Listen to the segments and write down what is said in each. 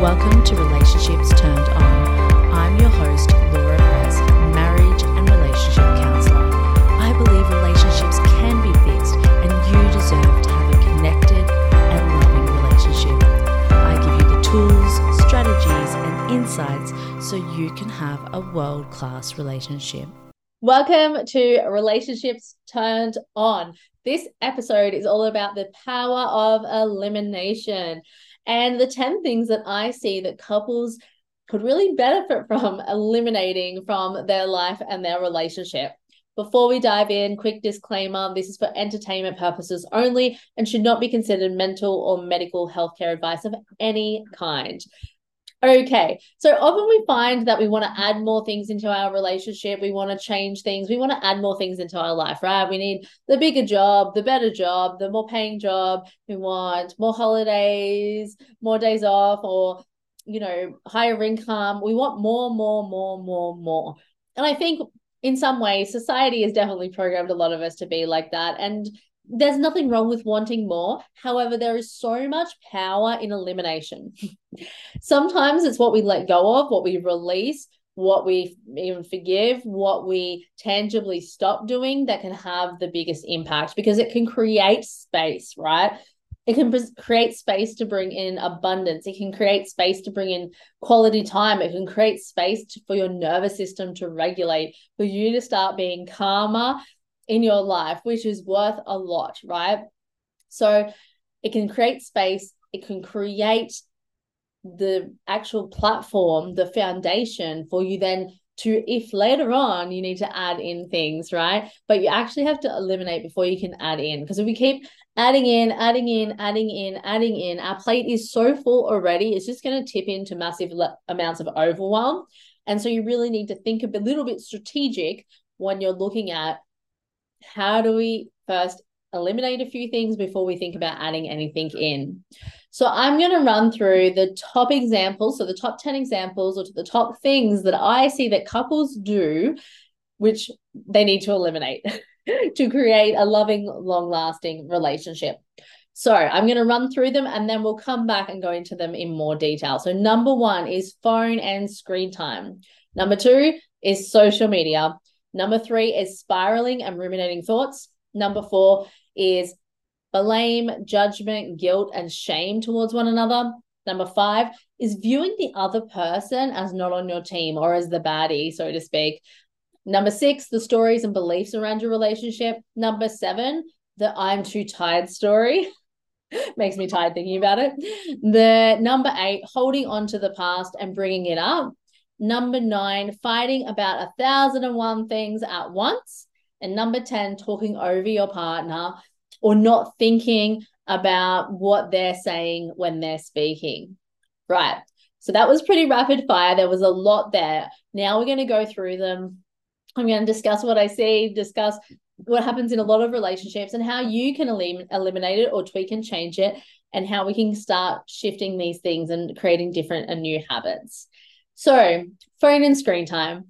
Welcome to Relationships Turned On. I'm your host, Laura Press, marriage and relationship counselor. I believe relationships can be fixed and you deserve to have a connected and loving relationship. I give you the tools, strategies, and insights so you can have a world class relationship. Welcome to Relationships Turned On. This episode is all about the power of elimination and the 10 things that I see that couples could really benefit from eliminating from their life and their relationship. Before we dive in, quick disclaimer this is for entertainment purposes only and should not be considered mental or medical healthcare advice of any kind. Okay, so often we find that we want to add more things into our relationship. We want to change things. We want to add more things into our life, right? We need the bigger job, the better job, the more paying job. We want more holidays, more days off, or, you know, higher income. We want more, more, more, more, more. And I think in some ways, society has definitely programmed a lot of us to be like that. And there's nothing wrong with wanting more. However, there is so much power in elimination. Sometimes it's what we let go of, what we release, what we even forgive, what we tangibly stop doing that can have the biggest impact because it can create space, right? It can create space to bring in abundance. It can create space to bring in quality time. It can create space to, for your nervous system to regulate, for you to start being calmer in your life, which is worth a lot, right? So it can create space, it can create the actual platform, the foundation for you then to, if later on you need to add in things, right? But you actually have to eliminate before you can add in. Because if we keep adding in, adding in, adding in, adding in, our plate is so full already, it's just going to tip into massive le- amounts of overwhelm. And so you really need to think a little bit strategic when you're looking at how do we first eliminate a few things before we think about adding anything in? So I'm going to run through the top examples, so the top 10 examples or to the top things that I see that couples do, which they need to eliminate to create a loving, long lasting relationship. So I'm going to run through them and then we'll come back and go into them in more detail. So, number one is phone and screen time. Number two is social media. Number three is spiraling and ruminating thoughts. Number four is blame, judgment, guilt, and shame towards one another. Number five is viewing the other person as not on your team or as the baddie, so to speak. Number six, the stories and beliefs around your relationship. Number seven, the I'm too tired story. Makes me tired thinking about it. The number eight, holding on to the past and bringing it up. Number nine, fighting about a thousand and one things at once. And number 10, talking over your partner or not thinking about what they're saying when they're speaking. Right. So that was pretty rapid fire. There was a lot there. Now we're going to go through them. I'm going to discuss what I see, discuss what happens in a lot of relationships and how you can elim- eliminate it or tweak and change it, and how we can start shifting these things and creating different and new habits. So, phone and screen time.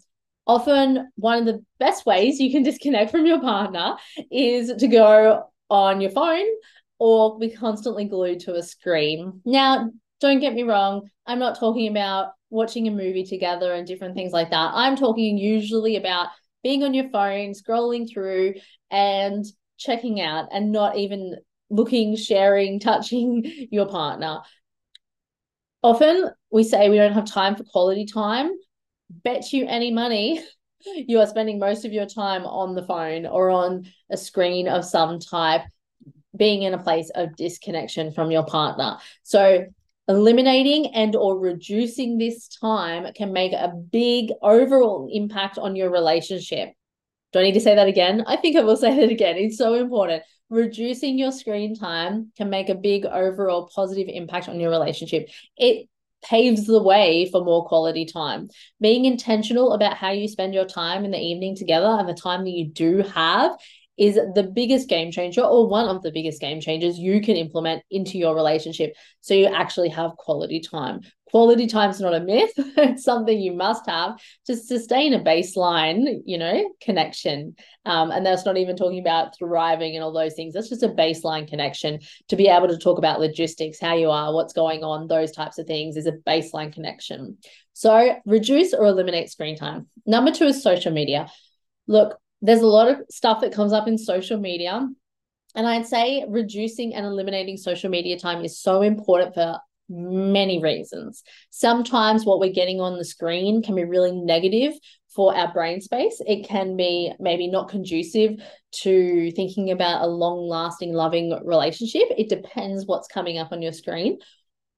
Often, one of the best ways you can disconnect from your partner is to go on your phone or be constantly glued to a screen. Now, don't get me wrong, I'm not talking about watching a movie together and different things like that. I'm talking usually about being on your phone, scrolling through and checking out and not even looking, sharing, touching your partner. Often we say we don't have time for quality time. Bet you any money you are spending most of your time on the phone or on a screen of some type, being in a place of disconnection from your partner. So eliminating and or reducing this time can make a big overall impact on your relationship. Do I need to say that again? I think I will say that again. It's so important. Reducing your screen time can make a big overall positive impact on your relationship. It paves the way for more quality time. Being intentional about how you spend your time in the evening together and the time that you do have is the biggest game changer or one of the biggest game changers you can implement into your relationship so you actually have quality time. Quality time is not a myth, it's something you must have to sustain a baseline, you know, connection. Um, and that's not even talking about thriving and all those things. That's just a baseline connection to be able to talk about logistics, how you are, what's going on, those types of things is a baseline connection. So reduce or eliminate screen time. Number two is social media. Look, there's a lot of stuff that comes up in social media. And I'd say reducing and eliminating social media time is so important for many reasons. Sometimes what we're getting on the screen can be really negative for our brain space. It can be maybe not conducive to thinking about a long lasting, loving relationship. It depends what's coming up on your screen.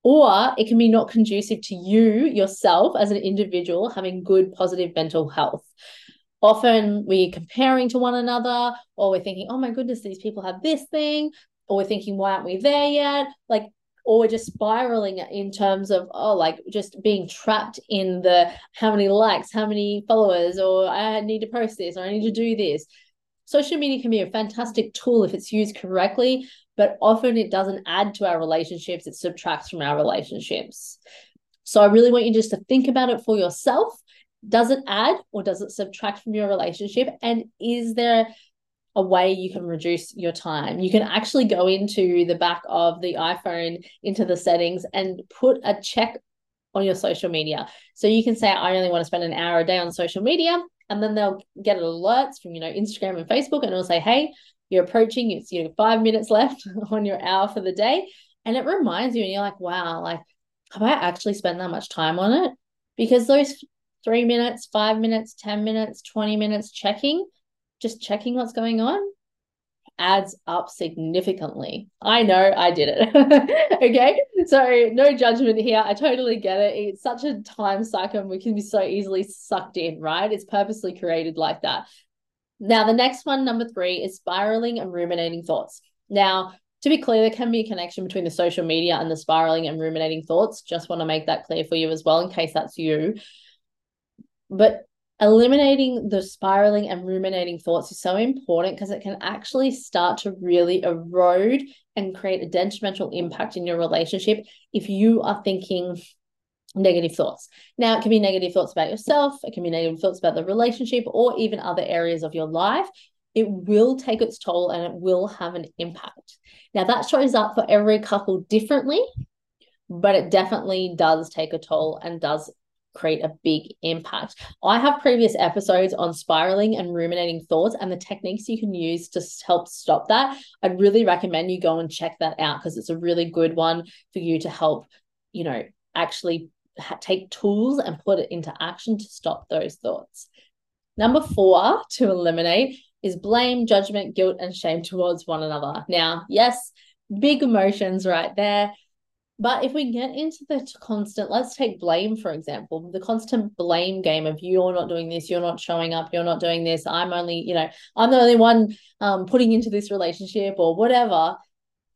Or it can be not conducive to you yourself as an individual having good, positive mental health often we're comparing to one another or we're thinking oh my goodness these people have this thing or we're thinking why aren't we there yet? Like or we're just spiraling in terms of oh like just being trapped in the how many likes? How many followers? Or i need to post this or i need to do this. Social media can be a fantastic tool if it's used correctly but often it doesn't add to our relationships it subtracts from our relationships. So i really want you just to think about it for yourself does it add or does it subtract from your relationship? And is there a way you can reduce your time? You can actually go into the back of the iPhone into the settings and put a check on your social media. So you can say, I only want to spend an hour a day on social media. And then they'll get alerts from, you know, Instagram and Facebook, and it'll say, hey, you're approaching, it's you know, five minutes left on your hour for the day. And it reminds you, and you're like, wow, like, have I actually spent that much time on it? Because those three minutes, five minutes, 10 minutes, 20 minutes checking, just checking what's going on adds up significantly. I know I did it. okay. So, no judgment here. I totally get it. It's such a time suck and we can be so easily sucked in, right? It's purposely created like that. Now, the next one, number three, is spiraling and ruminating thoughts. Now, to be clear, there can be a connection between the social media and the spiraling and ruminating thoughts. Just want to make that clear for you as well, in case that's you. But eliminating the spiraling and ruminating thoughts is so important because it can actually start to really erode and create a detrimental impact in your relationship if you are thinking negative thoughts. Now, it can be negative thoughts about yourself, it can be negative thoughts about the relationship, or even other areas of your life. It will take its toll and it will have an impact. Now, that shows up for every couple differently, but it definitely does take a toll and does create a big impact. I have previous episodes on spiraling and ruminating thoughts and the techniques you can use to help stop that. I'd really recommend you go and check that out because it's a really good one for you to help, you know, actually ha- take tools and put it into action to stop those thoughts. Number four to eliminate is blame, judgment, guilt, and shame towards one another. Now, yes, big emotions right there. But if we get into the constant, let's take blame, for example, the constant blame game of you're not doing this, you're not showing up, you're not doing this, I'm only, you know, I'm the only one um, putting into this relationship or whatever.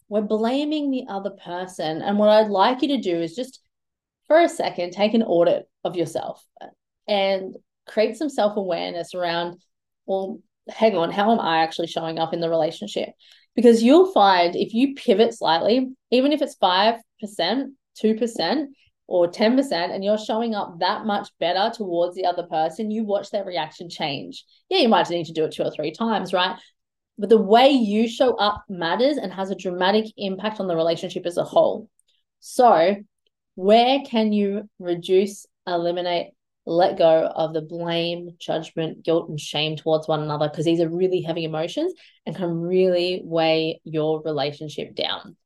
We're blaming the other person. And what I'd like you to do is just for a second take an audit of yourself and create some self awareness around, well, hang on, how am I actually showing up in the relationship? Because you'll find if you pivot slightly, even if it's 5%, 2%, or 10%, and you're showing up that much better towards the other person, you watch their reaction change. Yeah, you might need to do it two or three times, right? But the way you show up matters and has a dramatic impact on the relationship as a whole. So, where can you reduce, eliminate, let go of the blame, judgment, guilt, and shame towards one another? Because these are really heavy emotions and can really weigh your relationship down.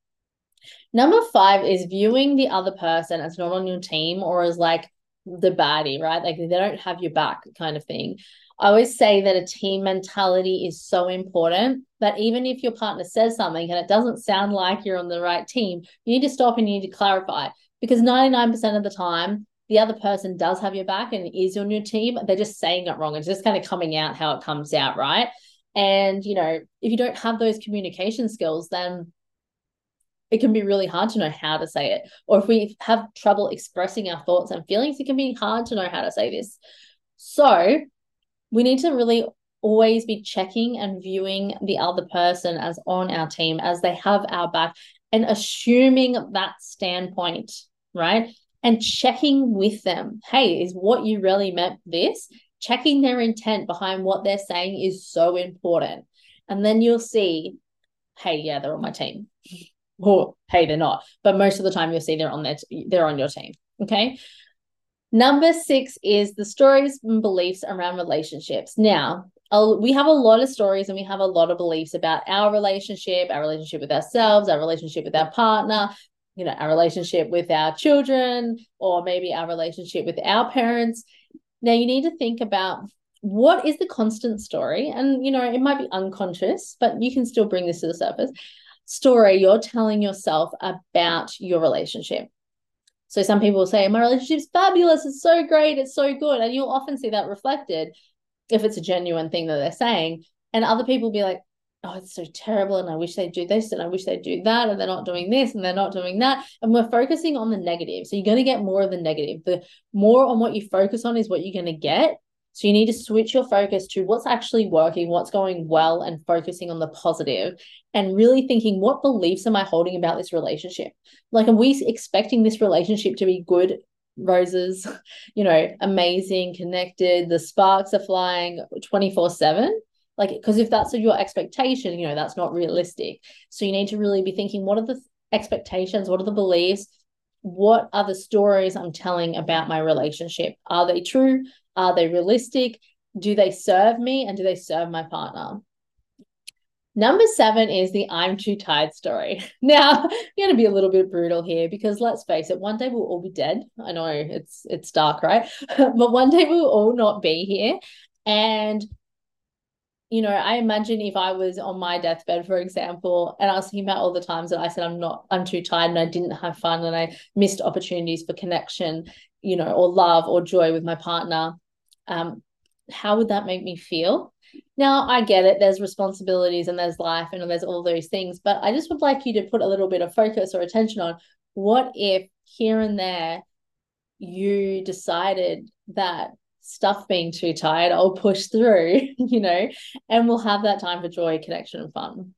Number five is viewing the other person as not on your team or as like the baddie, right? Like they don't have your back kind of thing. I always say that a team mentality is so important that even if your partner says something and it doesn't sound like you're on the right team, you need to stop and you need to clarify because 99% of the time, the other person does have your back and is on your team. They're just saying it wrong. It's just kind of coming out how it comes out, right? And, you know, if you don't have those communication skills, then it can be really hard to know how to say it. Or if we have trouble expressing our thoughts and feelings, it can be hard to know how to say this. So we need to really always be checking and viewing the other person as on our team, as they have our back, and assuming that standpoint, right? And checking with them. Hey, is what you really meant this? Checking their intent behind what they're saying is so important. And then you'll see, hey, yeah, they're on my team. Or hey, they're not. But most of the time you'll see they're on their t- they're on your team. Okay. Number six is the stories and beliefs around relationships. Now, we have a lot of stories and we have a lot of beliefs about our relationship, our relationship with ourselves, our relationship with our partner, you know, our relationship with our children, or maybe our relationship with our parents. Now, you need to think about what is the constant story, and you know, it might be unconscious, but you can still bring this to the surface. Story you're telling yourself about your relationship. So some people will say, My relationship's fabulous, it's so great, it's so good. And you'll often see that reflected if it's a genuine thing that they're saying. And other people be like, oh, it's so terrible. And I wish they'd do this and I wish they'd do that. And they're not doing this and they're not doing that. And we're focusing on the negative. So you're going to get more of the negative. The more on what you focus on is what you're going to get. So you need to switch your focus to what's actually working, what's going well, and focusing on the positive and really thinking, what beliefs am I holding about this relationship? Like, are we expecting this relationship to be good roses, you know, amazing, connected, the sparks are flying 24 7? Like, because if that's your expectation, you know, that's not realistic. So you need to really be thinking, what are the expectations? What are the beliefs? What are the stories I'm telling about my relationship? Are they true? Are they realistic? Do they serve me and do they serve my partner? Number seven is the I'm too tired story. Now, I'm going to be a little bit brutal here because let's face it, one day we'll all be dead. I know it's it's dark, right? but one day we'll all not be here. And you know, I imagine if I was on my deathbed, for example, and I was thinking about all the times that I said I'm not, I'm too tired and I didn't have fun and I missed opportunities for connection, you know, or love or joy with my partner. Um, how would that make me feel? Now, I get it. There's responsibilities and there's life and there's all those things, but I just would like you to put a little bit of focus or attention on what if here and there you decided that stuff being too tired, I'll push through, you know, and we'll have that time for joy, connection, and fun.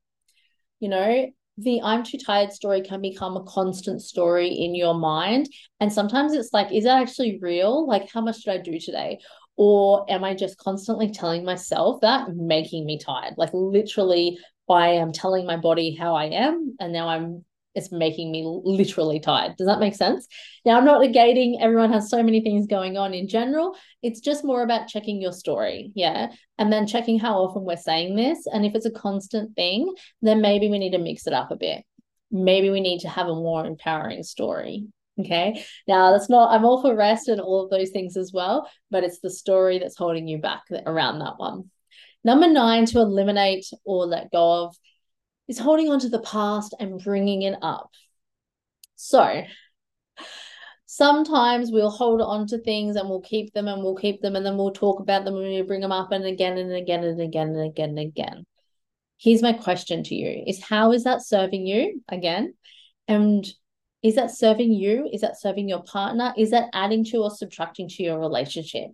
You know, the I'm too tired story can become a constant story in your mind. And sometimes it's like, is that actually real? Like, how much did I do today? Or am I just constantly telling myself that, making me tired? Like, literally, I am telling my body how I am, and now I'm it's making me literally tired. Does that make sense? Now, I'm not negating everyone has so many things going on in general. It's just more about checking your story. Yeah. And then checking how often we're saying this. And if it's a constant thing, then maybe we need to mix it up a bit. Maybe we need to have a more empowering story. Okay. Now, that's not, I'm all for rest and all of those things as well, but it's the story that's holding you back around that one. Number nine, to eliminate or let go of is holding on to the past and bringing it up. So, sometimes we'll hold on to things and we'll keep them and we'll keep them and then we'll talk about them and we'll bring them up and again and again and again and again and again. Here's my question to you is how is that serving you again? And is that serving you? Is that serving your partner? Is that adding to or subtracting to your relationship?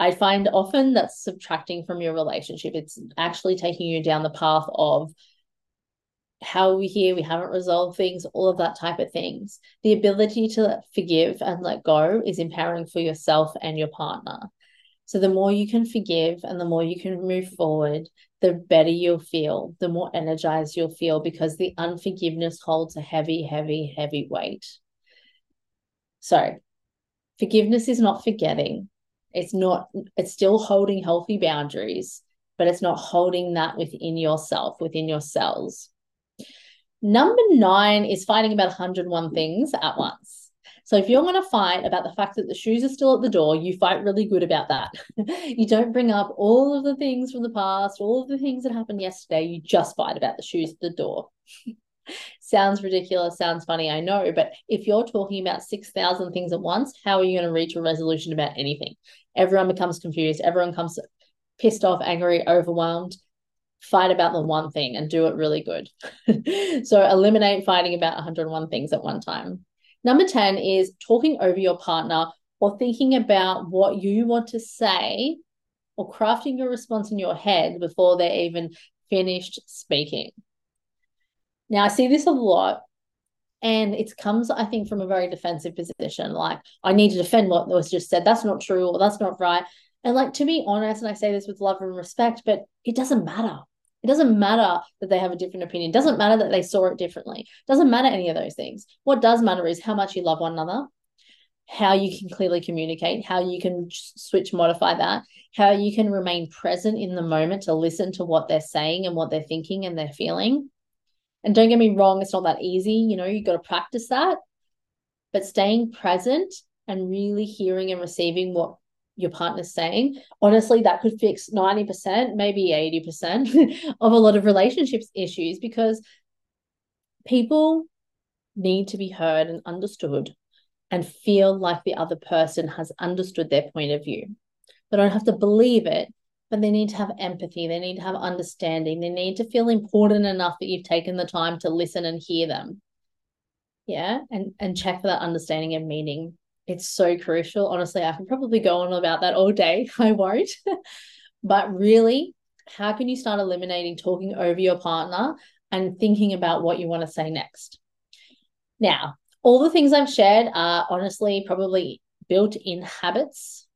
I find often that's subtracting from your relationship. It's actually taking you down the path of how are we here? We haven't resolved things, all of that type of things. The ability to forgive and let go is empowering for yourself and your partner. So the more you can forgive and the more you can move forward, the better you'll feel, the more energized you'll feel because the unforgiveness holds a heavy, heavy, heavy weight. So, forgiveness is not forgetting. It's not, it's still holding healthy boundaries, but it's not holding that within yourself, within your cells. Number nine is fighting about 101 things at once. So if you're going to fight about the fact that the shoes are still at the door, you fight really good about that. you don't bring up all of the things from the past, all of the things that happened yesterday. You just fight about the shoes at the door. sounds ridiculous, sounds funny, I know. But if you're talking about 6,000 things at once, how are you going to reach a resolution about anything? Everyone becomes confused. Everyone comes pissed off, angry, overwhelmed. Fight about the one thing and do it really good. so eliminate fighting about 101 things at one time. Number 10 is talking over your partner or thinking about what you want to say or crafting your response in your head before they're even finished speaking. Now, I see this a lot, and it comes, I think, from a very defensive position. Like, I need to defend what was just said. That's not true, or that's not right. And, like, to be honest, and I say this with love and respect, but it doesn't matter. It doesn't matter that they have a different opinion. It doesn't matter that they saw it differently. It doesn't matter any of those things. What does matter is how much you love one another, how you can clearly communicate, how you can switch, modify that, how you can remain present in the moment to listen to what they're saying and what they're thinking and they're feeling. And don't get me wrong, it's not that easy. You know, you've got to practice that. But staying present and really hearing and receiving what your partner's saying, honestly, that could fix 90%, maybe 80% of a lot of relationships issues because people need to be heard and understood and feel like the other person has understood their point of view. They don't have to believe it, but they need to have empathy. They need to have understanding. They need to feel important enough that you've taken the time to listen and hear them. Yeah. And and check for that understanding and meaning. It's so crucial. Honestly, I can probably go on about that all day. I won't. but really, how can you start eliminating talking over your partner and thinking about what you want to say next? Now, all the things I've shared are honestly probably built in habits.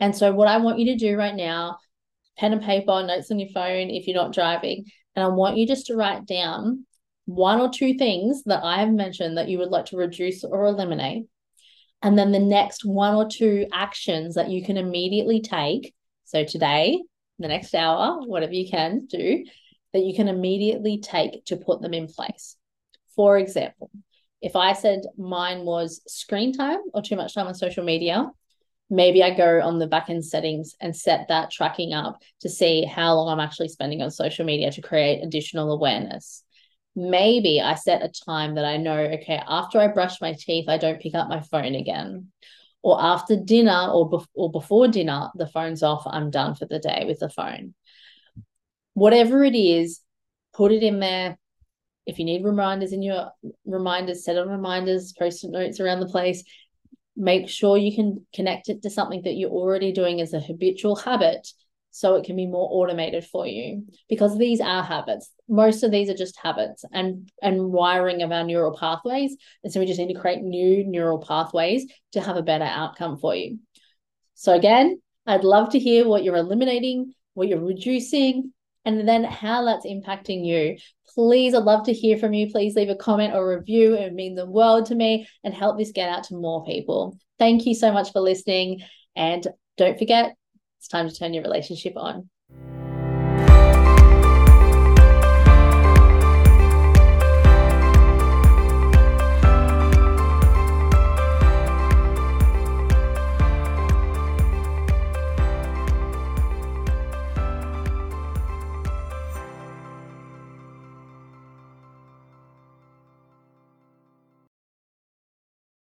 And so, what I want you to do right now, pen and paper, notes on your phone if you're not driving, and I want you just to write down one or two things that I have mentioned that you would like to reduce or eliminate and then the next one or two actions that you can immediately take. So today, the next hour, whatever you can do, that you can immediately take to put them in place. For example, if I said mine was screen time or too much time on social media, maybe I go on the back end settings and set that tracking up to see how long I'm actually spending on social media to create additional awareness maybe I set a time that I know, okay, after I brush my teeth, I don't pick up my phone again. Or after dinner or, be- or before dinner, the phone's off, I'm done for the day with the phone. Whatever it is, put it in there. If you need reminders in your reminders, set on reminders, post notes around the place. Make sure you can connect it to something that you're already doing as a habitual habit so it can be more automated for you. Because these are habits. Most of these are just habits and and wiring of our neural pathways. And so we just need to create new neural pathways to have a better outcome for you. So again i'd love to hear what you're eliminating what you're reducing and then how that's impacting you. Please i'd love to hear from you. Please leave a comment or review. It would mean the world to me and help this get out to more people. Thank you so much for listening. And don't forget it's time to turn your relationship on.